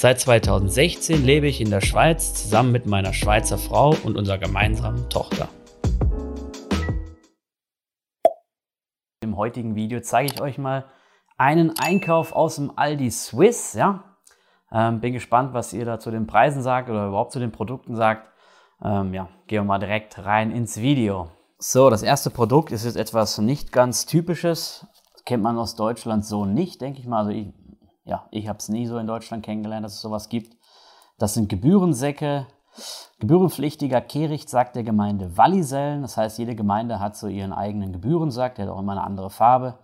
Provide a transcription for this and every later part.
Seit 2016 lebe ich in der Schweiz zusammen mit meiner Schweizer Frau und unserer gemeinsamen Tochter. Im heutigen Video zeige ich euch mal einen Einkauf aus dem Aldi Swiss. Ja? Ähm, bin gespannt, was ihr da zu den Preisen sagt oder überhaupt zu den Produkten sagt. Ähm, ja, gehen wir mal direkt rein ins Video. So, das erste Produkt ist jetzt etwas nicht ganz typisches kennt man aus Deutschland so nicht, denke ich mal. Also ich, ja, ich habe es nie so in Deutschland kennengelernt, dass es sowas gibt. Das sind Gebührensäcke, gebührenpflichtiger Kehricht, sagt der Gemeinde Wallisellen. Das heißt, jede Gemeinde hat so ihren eigenen Gebührensack, der hat auch immer eine andere Farbe.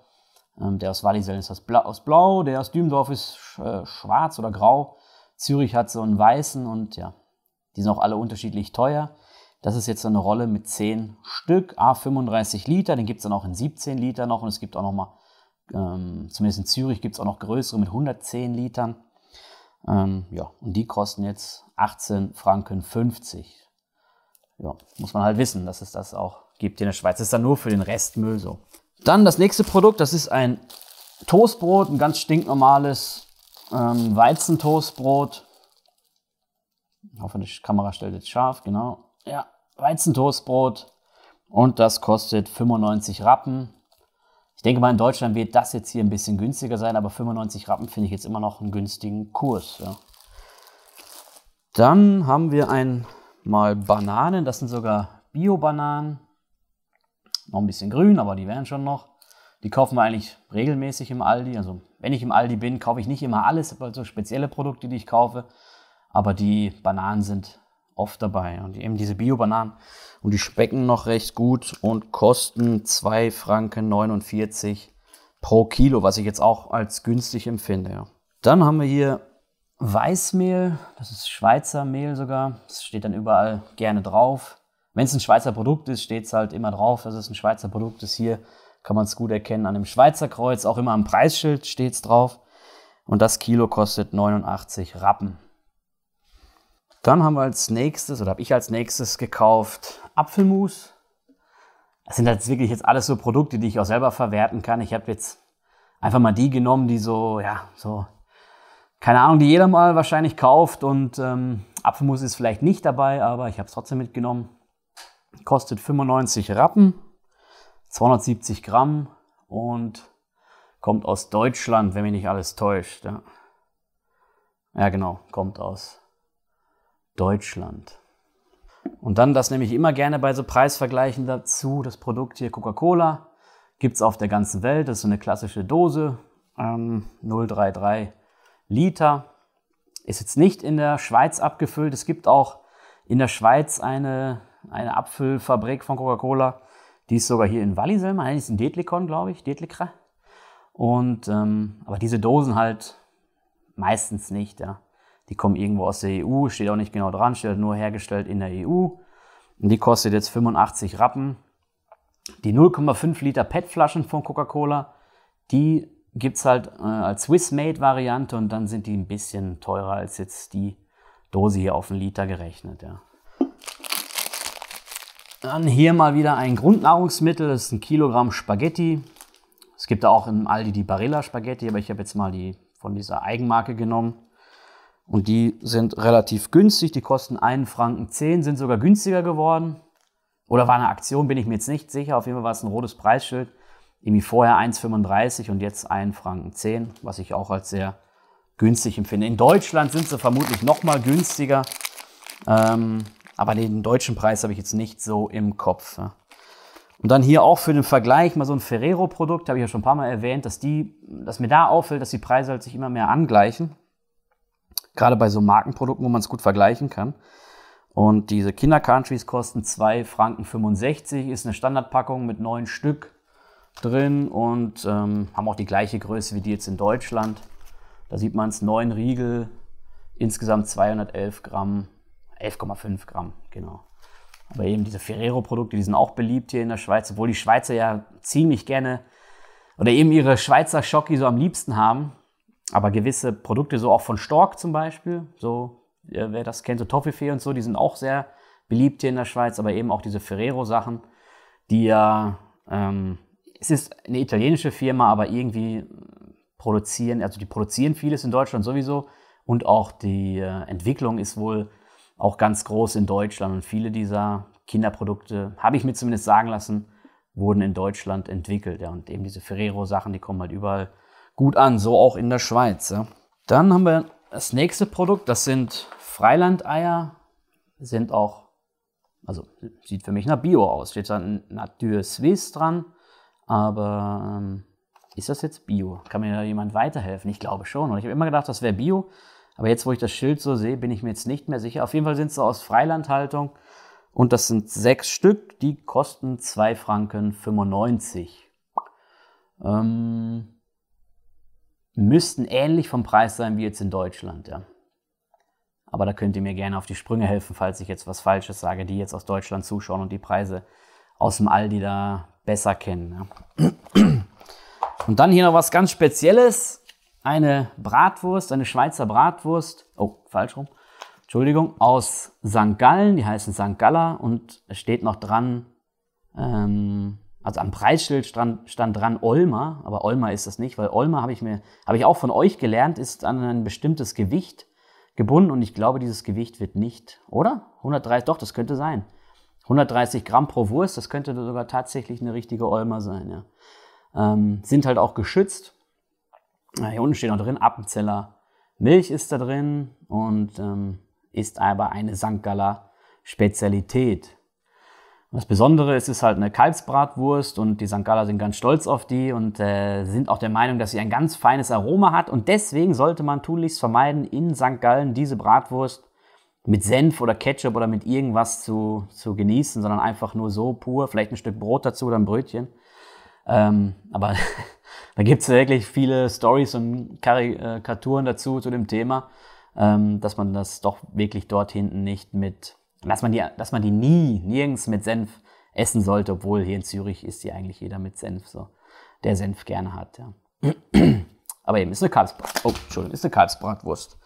Ähm, der aus Wallisellen ist aus Blau, der aus Dübendorf ist äh, schwarz oder grau. Zürich hat so einen weißen und ja, die sind auch alle unterschiedlich teuer. Das ist jetzt so eine Rolle mit 10 Stück, a 35 Liter, den gibt es dann auch in 17 Liter noch und es gibt auch noch mal ähm, zumindest in Zürich gibt es auch noch größere mit 110 Litern. Ähm, ja, und die kosten jetzt 18 Franken 50. Ja, muss man halt wissen, dass es das auch gibt in der Schweiz. Das ist dann nur für den Restmüll so. Dann das nächste Produkt, das ist ein Toastbrot, ein ganz stinknormales ähm, Weizentoastbrot. Ich hoffe, die Kamera stellt jetzt scharf, genau. Ja, Weizentoastbrot. Und das kostet 95 Rappen. Ich denke mal, in Deutschland wird das jetzt hier ein bisschen günstiger sein, aber 95 Rappen finde ich jetzt immer noch einen günstigen Kurs. Ja. Dann haben wir einmal Bananen, das sind sogar Bio-Bananen. Noch ein bisschen grün, aber die wären schon noch. Die kaufen wir eigentlich regelmäßig im Aldi. Also wenn ich im Aldi bin, kaufe ich nicht immer alles, aber so spezielle Produkte, die ich kaufe. Aber die Bananen sind oft dabei. Und eben diese Bio-Bananen. Und die schmecken noch recht gut und kosten 2,49 Franken pro Kilo, was ich jetzt auch als günstig empfinde. Ja. Dann haben wir hier Weißmehl, das ist Schweizer Mehl sogar. Das steht dann überall gerne drauf. Wenn es ein Schweizer Produkt ist, steht es halt immer drauf, dass es ein Schweizer Produkt ist. Hier kann man es gut erkennen an dem Schweizer Kreuz. Auch immer am Preisschild steht es drauf. Und das Kilo kostet 89 Rappen. Dann haben wir als nächstes, oder habe ich als nächstes gekauft, Apfelmus. Das sind jetzt wirklich jetzt alles so Produkte, die ich auch selber verwerten kann. Ich habe jetzt einfach mal die genommen, die so, ja, so, keine Ahnung, die jeder mal wahrscheinlich kauft. Und ähm, Apfelmus ist vielleicht nicht dabei, aber ich habe es trotzdem mitgenommen. Kostet 95 Rappen, 270 Gramm und kommt aus Deutschland, wenn mich nicht alles täuscht. Ja, ja genau, kommt aus Deutschland. Und dann, das nehme ich immer gerne bei so Preisvergleichen dazu, das Produkt hier Coca-Cola gibt es auf der ganzen Welt. Das ist so eine klassische Dose, ähm, 033 Liter. Ist jetzt nicht in der Schweiz abgefüllt. Es gibt auch in der Schweiz eine, eine Abfüllfabrik von Coca-Cola. Die ist sogar hier in Wallisellen, eigentlich ist in Detlikon, glaube ich, Detlikra. Und, ähm, aber diese Dosen halt meistens nicht, ja. Die kommen irgendwo aus der EU, steht auch nicht genau dran, steht halt nur hergestellt in der EU. Und die kostet jetzt 85 Rappen. Die 0,5 Liter PET-Flaschen von Coca-Cola, die gibt es halt äh, als Swiss-Made-Variante und dann sind die ein bisschen teurer als jetzt die Dose hier auf einen Liter gerechnet. Ja. Dann hier mal wieder ein Grundnahrungsmittel, das ist ein Kilogramm Spaghetti. Es gibt auch im Aldi die Barilla Spaghetti, aber ich habe jetzt mal die von dieser Eigenmarke genommen. Und die sind relativ günstig, die kosten 1 Franken 10, sind sogar günstiger geworden. Oder war eine Aktion, bin ich mir jetzt nicht sicher. Auf jeden Fall war es ein rotes Preisschild. Irgendwie vorher 1,35 und jetzt 1 Franken 10, was ich auch als sehr günstig empfinde. In Deutschland sind sie vermutlich noch mal günstiger. Ähm, aber den deutschen Preis habe ich jetzt nicht so im Kopf. Ja. Und dann hier auch für den Vergleich mal so ein Ferrero-Produkt, habe ich ja schon ein paar Mal erwähnt, dass, die, dass mir da auffällt, dass die Preise halt sich immer mehr angleichen. Gerade bei so Markenprodukten, wo man es gut vergleichen kann. Und diese Kinder-Countries kosten 2,65 Franken, ist eine Standardpackung mit neun Stück drin und ähm, haben auch die gleiche Größe wie die jetzt in Deutschland. Da sieht man es, neun Riegel, insgesamt 211 Gramm. 11,5 Gramm, genau. Aber eben diese Ferrero-Produkte, die sind auch beliebt hier in der Schweiz, obwohl die Schweizer ja ziemlich gerne oder eben ihre Schweizer Schocki so am liebsten haben. Aber gewisse Produkte, so auch von Stork zum Beispiel, so wer das kennt, so Toffifee und so, die sind auch sehr beliebt hier in der Schweiz, aber eben auch diese Ferrero-Sachen, die ja, ähm, es ist eine italienische Firma, aber irgendwie produzieren, also die produzieren vieles in Deutschland sowieso und auch die äh, Entwicklung ist wohl auch ganz groß in Deutschland und viele dieser Kinderprodukte, habe ich mir zumindest sagen lassen, wurden in Deutschland entwickelt. Ja. Und eben diese Ferrero-Sachen, die kommen halt überall gut an, so auch in der Schweiz. Ja. Dann haben wir das nächste Produkt, das sind Freilandeier, sind auch, also sieht für mich nach Bio aus, steht da Natur Suisse dran, aber ähm, ist das jetzt Bio? Kann mir da jemand weiterhelfen? Ich glaube schon. Und ich habe immer gedacht, das wäre Bio, aber jetzt, wo ich das Schild so sehe, bin ich mir jetzt nicht mehr sicher. Auf jeden Fall sind sie aus Freilandhaltung und das sind sechs Stück, die kosten 2 Franken 95. Ähm, müssten ähnlich vom Preis sein wie jetzt in Deutschland, ja. Aber da könnt ihr mir gerne auf die Sprünge helfen, falls ich jetzt was Falsches sage, die jetzt aus Deutschland zuschauen und die Preise aus dem Aldi da besser kennen. Ja. Und dann hier noch was ganz Spezielles eine Bratwurst, eine Schweizer Bratwurst, oh, falsch rum, Entschuldigung, aus St. Gallen, die heißen St. Galler und es steht noch dran, ähm, also am Preisschild stand, stand, dran Olmer, aber Olmer ist das nicht, weil Olmer habe ich mir, habe ich auch von euch gelernt, ist an ein bestimmtes Gewicht gebunden und ich glaube, dieses Gewicht wird nicht, oder? 130, doch, das könnte sein. 130 Gramm pro Wurst, das könnte sogar tatsächlich eine richtige Olmer sein, ja. Ähm, sind halt auch geschützt hier unten steht noch drin, Appenzeller Milch ist da drin und ähm, ist aber eine St. Galler Spezialität. Das Besondere ist, es ist halt eine Kalbsbratwurst und die St. Galler sind ganz stolz auf die und äh, sind auch der Meinung, dass sie ein ganz feines Aroma hat und deswegen sollte man tunlichst vermeiden, in St. Gallen diese Bratwurst mit Senf oder Ketchup oder mit irgendwas zu, zu genießen, sondern einfach nur so pur, vielleicht ein Stück Brot dazu oder ein Brötchen. Ähm, aber da gibt es wirklich viele Stories und Karikaturen dazu zu dem Thema, ähm, dass man das doch wirklich dort hinten nicht mit, dass man die, dass man die nie, nirgends mit Senf essen sollte, obwohl hier in Zürich ist die eigentlich jeder mit Senf so, der Senf gerne hat. Ja. Aber eben ist eine Kalbsbrat. Oh, Entschuldigung, ist eine Kalbsbratwurst.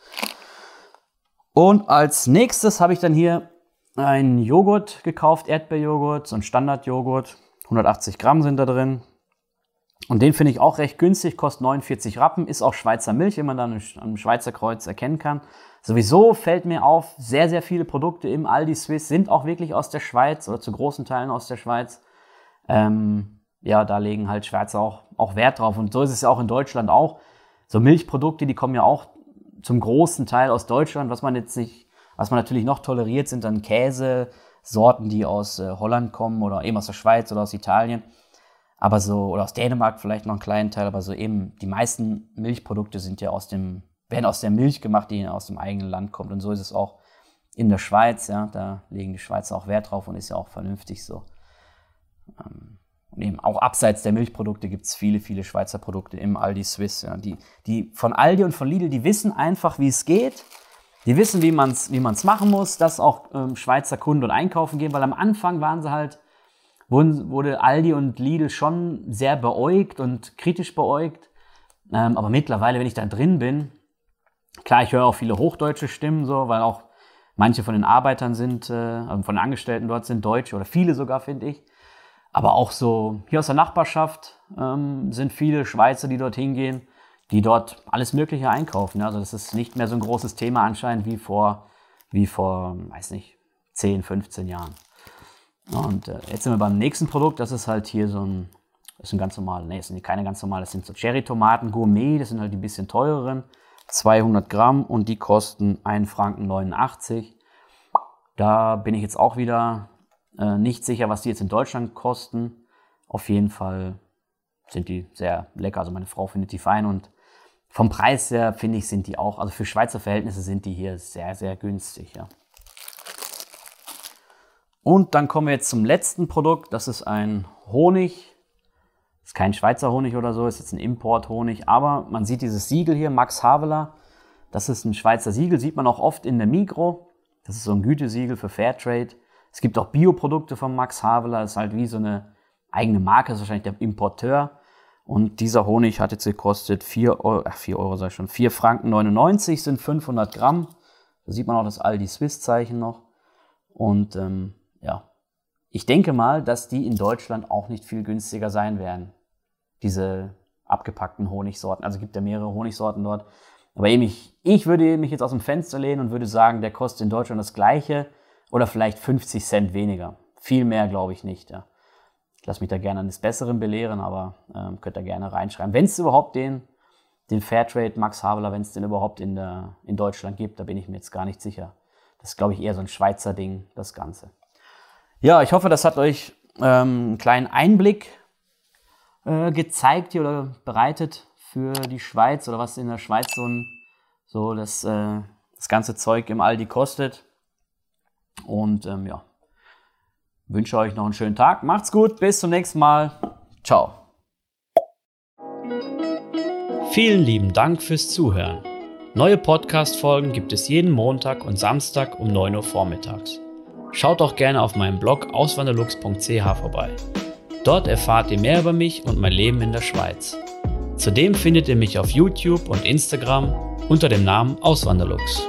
Und als nächstes habe ich dann hier einen Joghurt gekauft, Erdbeerjoghurt, so ein Standardjoghurt. 180 Gramm sind da drin. Und den finde ich auch recht günstig, kostet 49 Rappen, ist auch Schweizer Milch, wie man dann am Schweizer Kreuz erkennen kann. Sowieso fällt mir auf, sehr, sehr viele Produkte im Aldi Swiss sind auch wirklich aus der Schweiz oder zu großen Teilen aus der Schweiz. Ähm, ja, da legen halt Schweizer auch, auch Wert drauf. Und so ist es ja auch in Deutschland auch. So Milchprodukte, die kommen ja auch zum großen Teil aus Deutschland. Was man jetzt nicht, was man natürlich noch toleriert, sind dann Käsesorten, die aus äh, Holland kommen oder eben aus der Schweiz oder aus Italien. Aber so, oder aus Dänemark vielleicht noch einen kleinen Teil, aber so eben, die meisten Milchprodukte sind ja aus dem, werden aus der Milch gemacht, die aus dem eigenen Land kommt. Und so ist es auch in der Schweiz, ja, da legen die Schweizer auch Wert drauf und ist ja auch vernünftig so. Ähm, und eben auch abseits der Milchprodukte gibt es viele, viele Schweizer Produkte im Aldi Swiss. Ja, die, die von Aldi und von Lidl, die wissen einfach, wie es geht. Die wissen, wie man es wie man's machen muss, dass auch ähm, Schweizer Kunden und einkaufen gehen, weil am Anfang waren sie halt wurden, wurde Aldi und Lidl schon sehr beäugt und kritisch beäugt. Ähm, aber mittlerweile, wenn ich da drin bin, klar, ich höre auch viele hochdeutsche Stimmen, so, weil auch manche von den Arbeitern sind, äh, also von den Angestellten dort sind Deutsche oder viele sogar, finde ich. Aber auch so hier aus der Nachbarschaft ähm, sind viele Schweizer, die dort hingehen, die dort alles Mögliche einkaufen. Also das ist nicht mehr so ein großes Thema anscheinend wie vor, wie vor, weiß nicht, 10, 15 Jahren. Und äh, jetzt sind wir beim nächsten Produkt. Das ist halt hier so ein, das sind ganz normale, nee, das sind keine ganz normale, das sind so Cherry-Tomaten Gourmet, das sind halt die bisschen teureren. 200 Gramm und die kosten 1,89 Franken. Da bin ich jetzt auch wieder äh, nicht sicher, was die jetzt in Deutschland kosten. Auf jeden Fall sind die sehr lecker. Also meine Frau findet die fein und vom Preis her finde ich, sind die auch, also für Schweizer Verhältnisse sind die hier sehr, sehr günstig. Ja. Und dann kommen wir jetzt zum letzten Produkt. Das ist ein Honig. Ist kein Schweizer Honig oder so, ist jetzt ein Importhonig. Aber man sieht dieses Siegel hier, Max Havelaar. Das ist ein Schweizer Siegel, sieht man auch oft in der Migro. Das ist so ein Gütesiegel für Fairtrade. Es gibt auch Bioprodukte von Max Havelaar. Das ist halt wie so eine eigene Marke, ist wahrscheinlich der Importeur. Und dieser Honig hat jetzt gekostet 4 Euro, ach 4 Euro sag ich schon, 4 Franken 99 sind 500 Gramm. Da sieht man auch das Aldi Swiss Zeichen noch. Und ähm, ja, ich denke mal, dass die in Deutschland auch nicht viel günstiger sein werden. Diese abgepackten Honigsorten. Also gibt ja mehrere Honigsorten dort. Aber eben ich, ich würde mich jetzt aus dem Fenster lehnen und würde sagen, der kostet in Deutschland das gleiche oder vielleicht 50 Cent weniger. Viel mehr glaube ich nicht. Ja. Ich lasse mich da gerne eines Besseren belehren, aber ähm, könnt ihr gerne reinschreiben. Wenn es überhaupt den, den Fairtrade Max Havelaar, wenn es den überhaupt in, der, in Deutschland gibt, da bin ich mir jetzt gar nicht sicher. Das ist, glaube ich, eher so ein Schweizer Ding, das Ganze. Ja, ich hoffe, das hat euch ähm, einen kleinen Einblick äh, gezeigt hier oder bereitet für die Schweiz oder was in der Schweiz so, ein, so das, äh, das ganze Zeug im Aldi kostet. Und ähm, ja, wünsche euch noch einen schönen Tag. Macht's gut, bis zum nächsten Mal. Ciao. Vielen lieben Dank fürs Zuhören. Neue Podcast-Folgen gibt es jeden Montag und Samstag um 9 Uhr vormittags. Schaut auch gerne auf meinem Blog auswanderlux.ch vorbei. Dort erfahrt ihr mehr über mich und mein Leben in der Schweiz. Zudem findet ihr mich auf YouTube und Instagram unter dem Namen Auswanderlux.